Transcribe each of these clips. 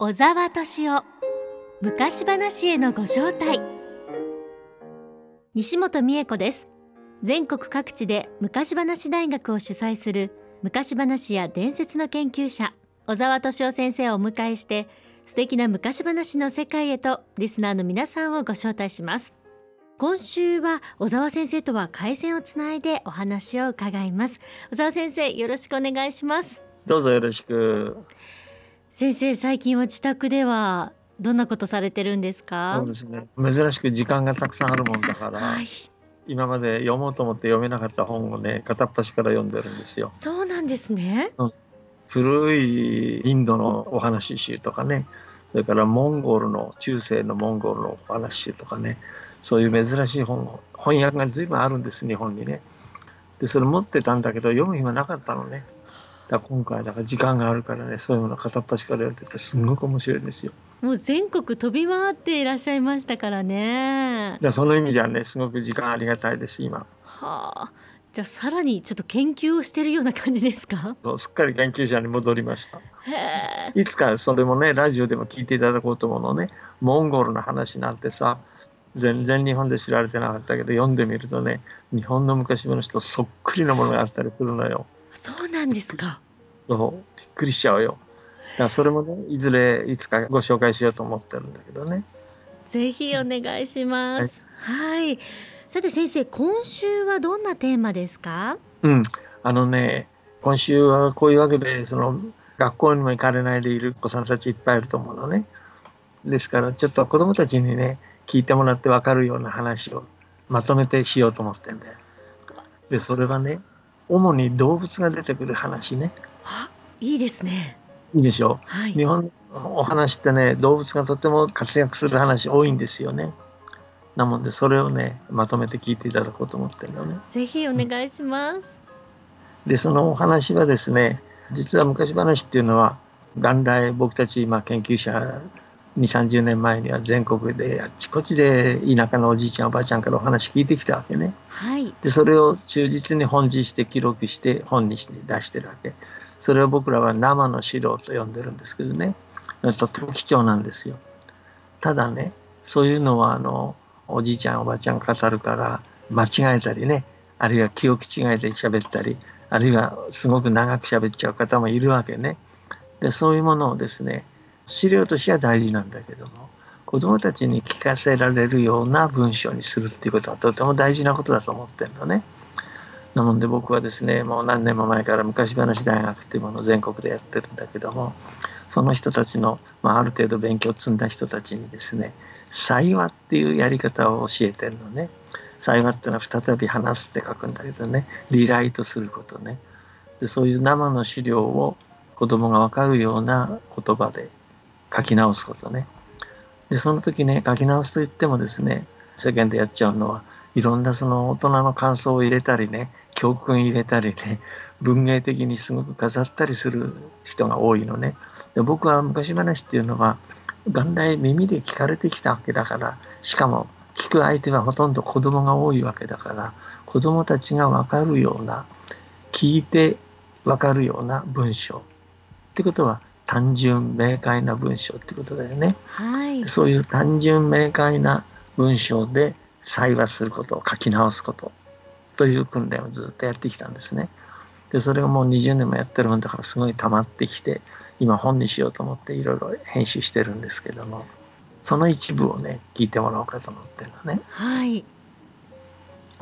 小沢敏夫昔話へのご招待。西本美恵子です。全国各地で昔話大学を主催する昔話や伝説の研究者小沢敏夫先生をお迎えして素敵な昔話の世界へとリスナーの皆さんをご招待します。今週は小沢先生とは回線をつないでお話を伺います。小沢先生よろしくお願いします。どうぞよろしく。先生最近は自宅ではどんなことされてるんですか？そうですね。珍しく時間がたくさんあるもんだから、はい、今まで読もうと思って読めなかった本をね片っ端から読んでるんですよ。そうなんですね。古いインドのお話集とかねそれからモンゴルの中世のモンゴルのお話集とかねそういう珍しい本翻訳が随分あるんです日本にね。でそれ持ってたんだけど読む暇なかったのねだ今回だから時間があるからねそういうもの片っ端からやっててすごく面白いですよ。もう全国飛び回っていらっしゃいましたからね。だからその意味じゃねすごく時間ありがたいです今。はあ。じゃあさらにちょっと研究をしてるような感じですか？そうすっかり研究者に戻りました。いつかそれもねラジオでも聞いていただこうと思うのね。モンゴルの話なんてさ全然日本で知られてなかったけど読んでみるとね日本の昔の人そっくりなものがあったりするのよそうなんですか。そうびっくりしちゃうよ。だからそれもねいずれいつかご紹介しようと思ってるんだけどね。ぜひお願いします。はい、さて先生今週はどんなテーマですか？うん。あのね今週はこういうわけでその学校にも行かれないでいるお子さんたちいっぱいいると思うのね。ですからちょっと子どもたちにね聞いてもらって分かるような話をまとめてしようと思ってんだよ。でそれはね主に動物が出てくる話ね。あいいですね。いいでしょ？はい。日本のお話ってね動物がとても活躍する話多いんですよね。なもんでそれをねまとめて聞いていただこうと思ってるのね。ぜひお願いします。でそのお話はですね実は昔話っていうのは元来僕たち今研究者2 3 0年前には全国であちこちで田舎のおじいちゃんおばあちゃんからお話聞いてきたわけね。はい。でそれを忠実に本字して記録して本にして出してるわけ。それを僕らは生の資料と呼んでるんですけどね。とっても貴重なんですよ。ただねそういうのはあのおじいちゃんおばあちゃんが語るから間違えたりねあるいは記憶違えて喋ったりあるいはすごく長く喋っちゃう方もいるわけね。でそういうものをですね資料としては大事なんだけども子どもたちに聞かせられるような文章にするっていうことはとても大事なことだと思ってるのね。なので僕はですねもう何年も前から昔話大学っていうものを全国でやってるんだけどもその人たちの、まあ、ある程度勉強を積んだ人たちにですね才話っていうやり方を教えてるのね。才話っていうのは再び話すって書くんだけどねリライトすることねでそういう生の資料を子供が分かるような言葉で書き直すことね。でその時ね書き直すと言ってもですね世間でやっちゃうのはいろんなその大人の感想を入れたりね教訓入れたりね文芸的にすごく飾ったりする人が多いのね。で僕は昔話っていうのは元来耳で聞かれてきたわけだからしかも聞く相手はほとんど子供が多いわけだから子供たちが分かるような聞いて分かるような文章。ってことは単純明快な文章ってことだよね。はいそういう単純明快な文章で再話すること書き直すことという訓練をずっとやってきたんですね。でそれがもう20年もやってるもんだからすごい溜まってきて今本にしようと思っていろいろ編集してるんですけどもその一部をね聞いてもらおうかと思ってるのね。はい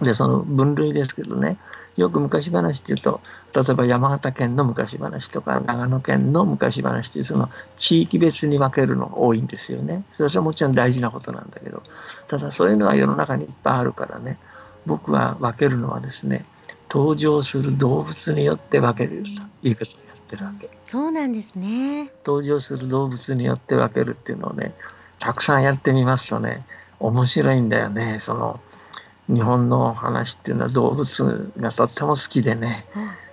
でその分類ですけどね。よく昔話っていうと例えば山形県の昔話とか長野県の昔話っていうその地域別に分けるのが多いんですよね。それはもちろん大事なことなんだけど。ただそういうのは世の中にいっぱいあるからね。僕は分けるのはですね登場する動物によって分けるということをやってるわけ。そうなんですね。登場する動物によって分けるっていうのをねたくさんやってみますとね面白いんだよね。その日本の話っていうのは動物がとっても好きでね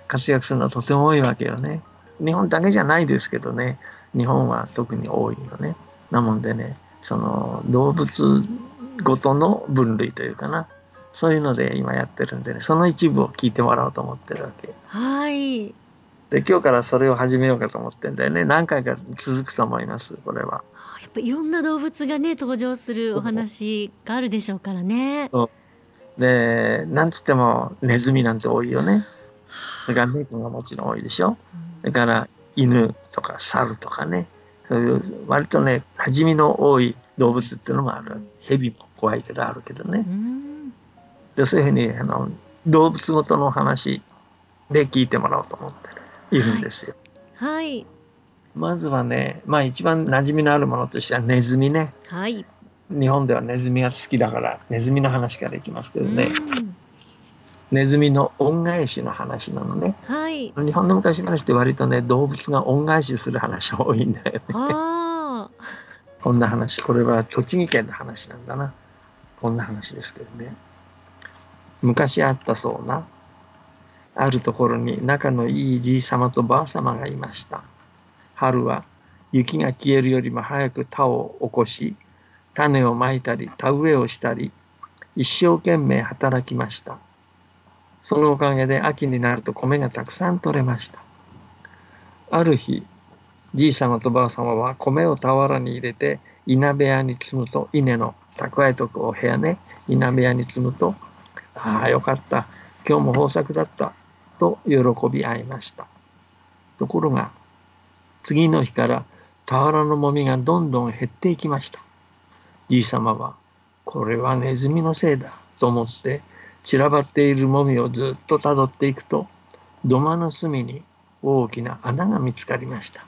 活躍するのはとても多いわけよね。日本だけじゃないですけどね。日本は特に多いのね。なもんでねその動物ごとの分類というかな。そういうので今やってるんでね。その一部を聞いてもらおうと思ってるわけ。はい。で今日からそれを始めようかと思ってんだよね。何回か続くと思いますこれは。やっぱいろんな動物がね登場するお話があるでしょうからね。でなんつってもネズミなんて多いよね。それから猫がもちろん多いでしょ。それから犬とか猿とかねそういう割とね馴染みの多い動物っていうのもある蛇も怖いけどあるけどね。でそういうふうにあの動物ごとの話で聞いてもらおうと思っているんですよ。はい、はいまずはね、まあ一番馴染みのあるものとしてはネズミね。はい。日本ではネズミが好きだからネズミの話からいきますけどね。ネズミの恩返しの話なのね。はい。日本の昔話って割とね動物が恩返しする話多いんだよね。こんな話これは栃木県の話なんだな。こんな話ですけどね。昔あったそうなあるところに仲のいいじいさまとばあさまがいました。春は雪が消えるよりも早く田を起こし種をまいたり田植えをしたり一生懸命働きました。そのおかげで秋になると米がたくさん取れました。ある日じいさまとばあさまは米を俵に入れて稲部屋に積むと稲の蓄えとくお部屋ね稲部屋に積むとああよかった。今日も豊作だった。と喜び合いました。ところが次の日から俵のもみがどんどん減っていきました。じいさまは、これはネズミのせいだと思って散らばっているもみをずっとたどっていくと土間の隅に大きな穴が見つかりました。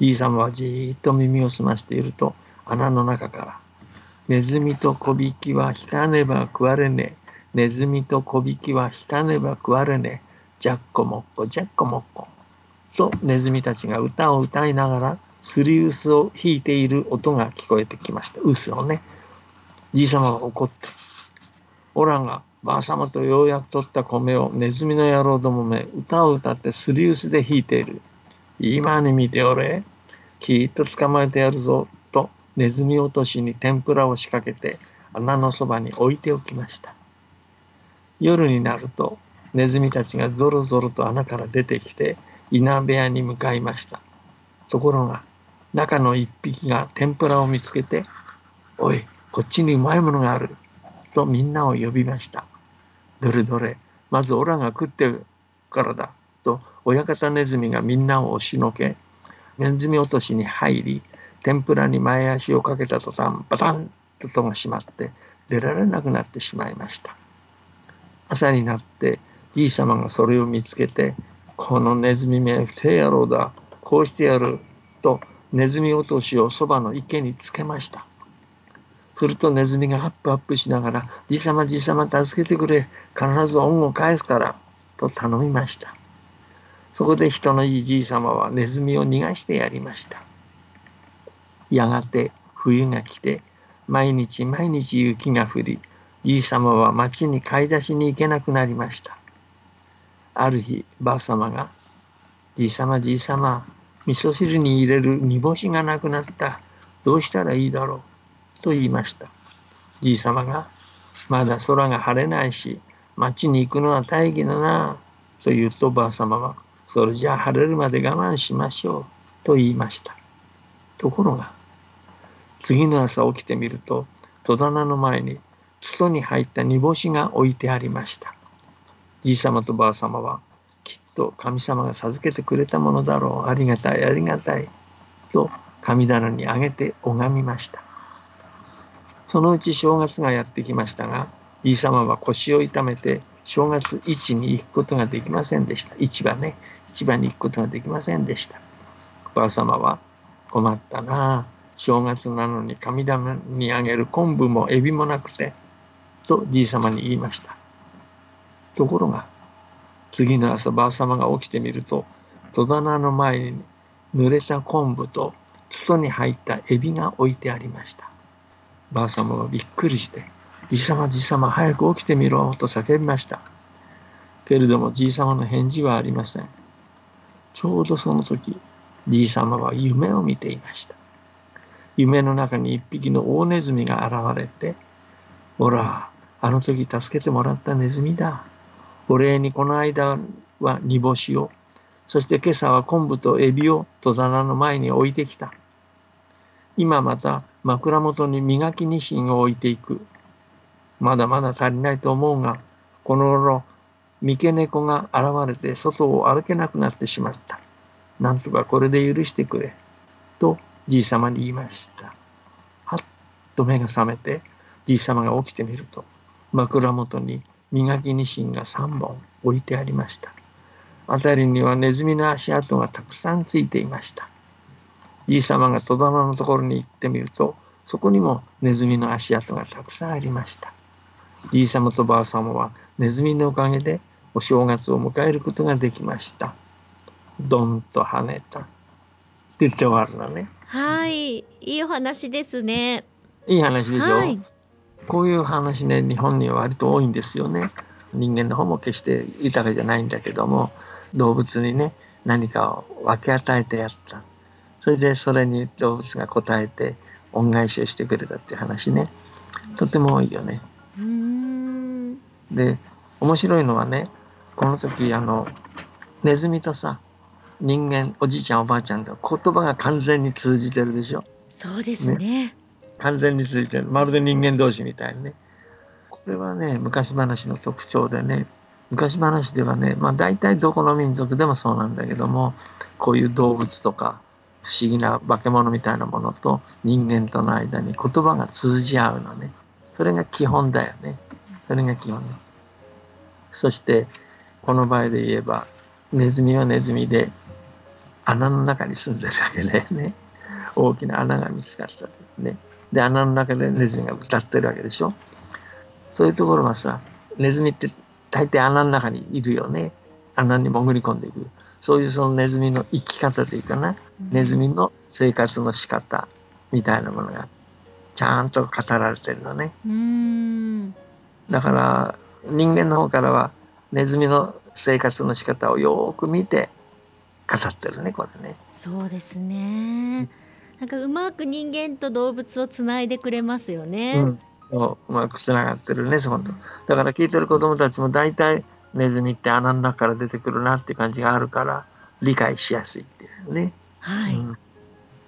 じいさまはじーっと耳を澄ましていると穴の中から「ネズミと小引きは引かねば食われねえ」「ネズミと小引きは引かねば食われねえ」「じゃっこもっこじゃっこもっこ」とネズミたちが歌を歌いながらスリウスを弾いている音が聞こえてきました。ウスをね。じいさまは怒って、オラがばあさまとようやく取った米をネズミの野郎どもめ、歌を歌ってスリウスで弾いている。今に見ておれ。きっと捕まえてやるぞ。とネズミ落としに天ぷらを仕掛けて穴のそばに置いておきました。夜になるとネズミたちがぞろぞろと穴から出てきて稲部屋に向かいました。ところが、中の一匹が天ぷらを見つけて、おい、こっちにうまいものがある。とみんなを呼びました。どれどれ、まずオラが食ってからだ。と親方ネズミがみんなを押しのけ、ネズミ落としに入り、天ぷらに前足をかけた途端、バタンと戸が閉まって出られなくなってしまいました。朝になってじいさまがそれを見つけてこのネズミめ不定野郎だ。こうしてやる。とネズミ落としをそばの池につけました。するとネズミがハップアップしながら、じいさまじいさま助けてくれ。必ず恩を返すから。と頼みました。そこで人のいいじいさまはネズミを逃がしてやりました。やがて冬が来て、毎日毎日雪が降り、じいさまは町に買い出しに行けなくなりました。ある日、ばあ様が、じいさまじいさま、味噌汁に入れる煮干しがなくなった。どうしたらいいだろう？と言いました。じいさまが、まだ空が晴れないし、町に行くのは大義だな。と言うとばあ様は、それじゃあ晴れるまで我慢しましょう。と言いました。ところが、次の朝起きてみると、戸棚の前に、つとに入った煮干しが置いてありました。じいさまとばあさまはと神様が授けてくれたものだろう。ありがたいありがたい。と神棚にあげて拝みました。そのうち正月がやってきましたがじいさまは腰を痛めて正月市に行くことができませんでした。市場ね。市場に行くことができませんでした。ばあさまは困ったな。あ正月なのに神棚にあげる昆布もエビもなくてとじいさまに言いました。ところが、次の朝、ばあ様が起きてみると、戸棚の前に濡れた昆布と筒に入ったエビが置いてありました。ばあ様はびっくりして、じいさまじいさま早く起きてみろと叫びました。けれどもじいさまの返事はありません。ちょうどその時、じいさまは夢を見ていました。夢の中に一匹の大ネズミが現れて、ほら、あの時助けてもらったネズミだ。お礼にこの間は煮干しを、そして今朝は昆布とエビを戸棚の前に置いてきた。今また枕元に磨きニシンを置いていく。まだまだ足りないと思うが、この頃、三毛猫が現れて外を歩けなくなってしまった。なんとかこれで許してくれ。とじいさまに言いました。はっと目が覚めて、じいさまが起きてみると、枕元に磨きニシンが3本置いてありました。辺りにはネズミの足跡がたくさんついていました。じいさまが戸棚のところに行ってみると、そこにもネズミの足跡がたくさんありました。じいさまとばあさまはネズミのおかげでお正月を迎えることができました。ドンと跳ねた。って言って終わるのね。はい、いいお話ですね。いい話でしょ、はい、こういう話ね、日本には割と多いんですよね。人間の方も決して豊かじゃないんだけども、動物にね、何かを分け与えてやった。それでそれに動物が応えて恩返しをしてくれたっていう話ね。とても多いよね。で、面白いのはね、この時、あの、ネズミとさ、人間、おじいちゃんおばあちゃんと言葉が完全に通じてるでしょ。そうですね。ね完全に通じてる。まるで人間同士みたいにね。これはね、昔話の特徴でね、昔話ではね、まあ大体どこの民族でもそうなんだけども、こういう動物とか不思議な化け物みたいなものと人間との間に言葉が通じ合うのね。それが基本だよね。それが基本ね。そして、この場合で言えば、ネズミはネズミで穴の中に住んでるわけだよね。大きな穴が見つかったね。で、穴の中でネズミが歌ってるわけでしょ。そういうところはさ、ネズミって大抵穴の中にいるよね。穴に潜り込んでいく。そういうそのネズミの生き方というかな、うん、ネズミの生活の仕方みたいなものがちゃんと語られてるのね。だから人間の方からはネズミの生活の仕方をよく見て語ってるねこれね。そうですね。なんかうまく人間と動物をつないでくれますよね。うんうまくつながってるねそこだから聞いてる子供たちも大体ネズミって穴の中から出てくるなって感じがあるから理解しやすいっていうね。はい、うん、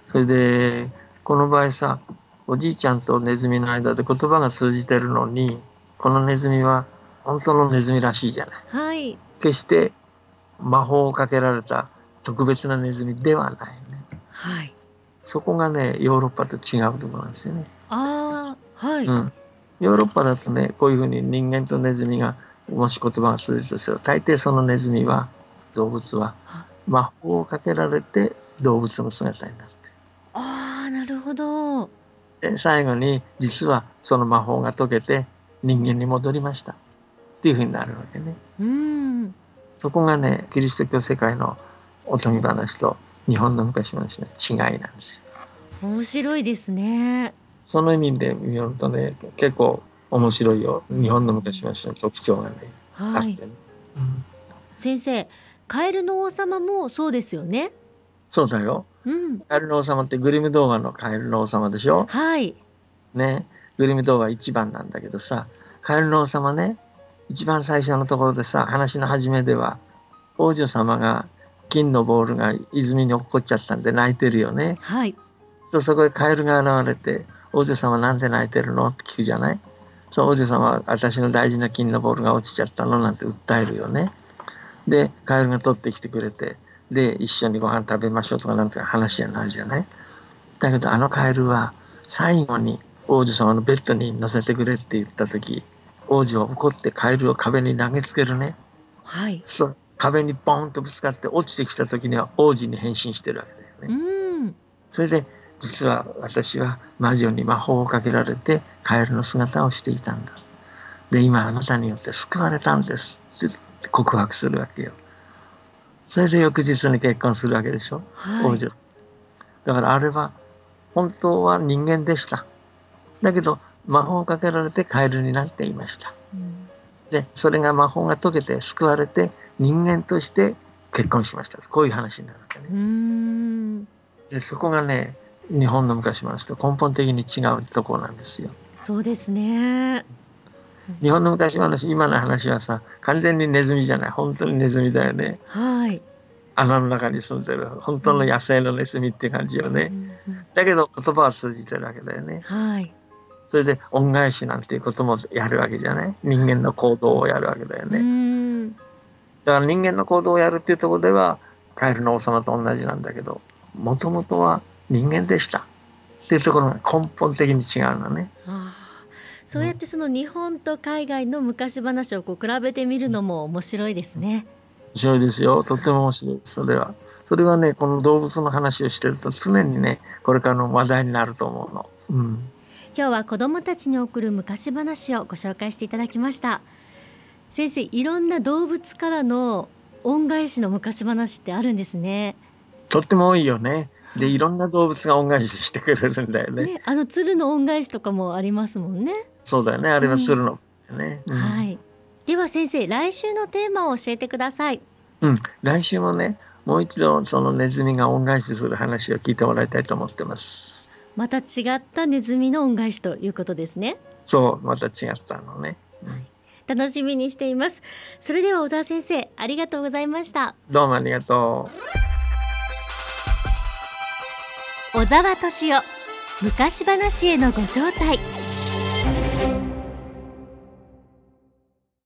それでこの場合さおじいちゃんとネズミの間で言葉が通じてるのにこのネズミは本当のネズミらしいじゃない。はい、決して魔法をかけられた特別なネズミではないね。はい、そこがねヨーロッパと違うところなんですよね。あはい、うん、ヨーロッパだとねこういうふうに人間とネズミがもし言葉が通じるとすると大抵そのネズミは動物は魔法をかけられて動物の姿になってああなるほど。で最後に実はその魔法が解けて人間に戻りました。っていうふうになるわけね。うん。そこがねキリスト教世界のおとぎ話と日本の昔話の違いなんですよ。面白いですね。その意味で見るとね結構面白いよ。日本の昔話の特徴がね、はい、あってね、うん、先生カエルの王様もそうですよね。そうだよ、うん、カエルの王様ってグリム動画のカエルの王様でしょ？はい。ね。グリム動画一番なんだけどさカエルの王様ね一番最初のところでさ話の始めでは王女様が金のボールが泉に落っこっちゃったんで泣いてるよね。はい。とそこへカエルが現れて「王女様なんで泣いてるの?」って聞くじゃないそう王子様は私の大事な金のボールが落ちちゃったの？なんて訴えるよね。でカエルが取ってきてくれてで一緒にご飯食べましょうとかなんて話になるじゃない？だけどあのカエルは最後に王子様のベッドに乗せてくれって言った時王子は怒ってカエルを壁に投げつけるね。はい。そう壁にボーンとぶつかって落ちてきた時には王子に変身してるわけだよね。うん。それで実は私は魔女に魔法をかけられてカエルの姿をしていたんだ。で、今あなたによって救われたんです。って告白するわけよ。それで翌日に結婚するわけでしょ、はい、王女。だからあれは本当は人間でした。だけど魔法をかけられてカエルになっていました。うん、で、それが魔法が解けて救われて人間として結婚しました。こういう話になるわけね。でそこがね日本の昔話と根本的に違うところなんですよ。そうですね。日本の昔話今の話はさ完全にネズミじゃない本当にネズミだよね。はい。穴の中に住んでる本当の野生のネズミって感じよね、だけど言葉は通じてるわけだよね、はい、それで恩返しなんていうこともやるわけじゃない？人間の行動をやるわけだよねだから人間の行動をやるっていうところではカエルの王様と同じなんだけどもともとは人間でしたっていうところが根本的に違うのね。そうやってその日本と海外の昔話をこう比べてみるのも面白いですね。面白いですよ。とっても面白い。それは。それはね、この動物の話をしてると常にね、これからの話題になると思うの。うん、今日は子どもたちに送る昔話をご紹介していただきました。先生、いろんな動物からの恩返しの昔話ってあるんですね。とっても多いよね。で、いろんな動物が恩返ししてくれるんだよね。ねあの鶴の恩返しとかもありますもんね。そうだよね。あれは鶴の、ね、うん、はい。では先生、来週のテーマを教えてください。うん、来週もね、もう一度そのネズミが恩返しする話を聞いてもらいたいと思ってます。また違ったネズミの恩返しということですね。そう、また違ったのね。はい、楽しみにしています。それでは小沢先生、ありがとうございました。どうもありがとう。小沢敏夫昔話へのご招待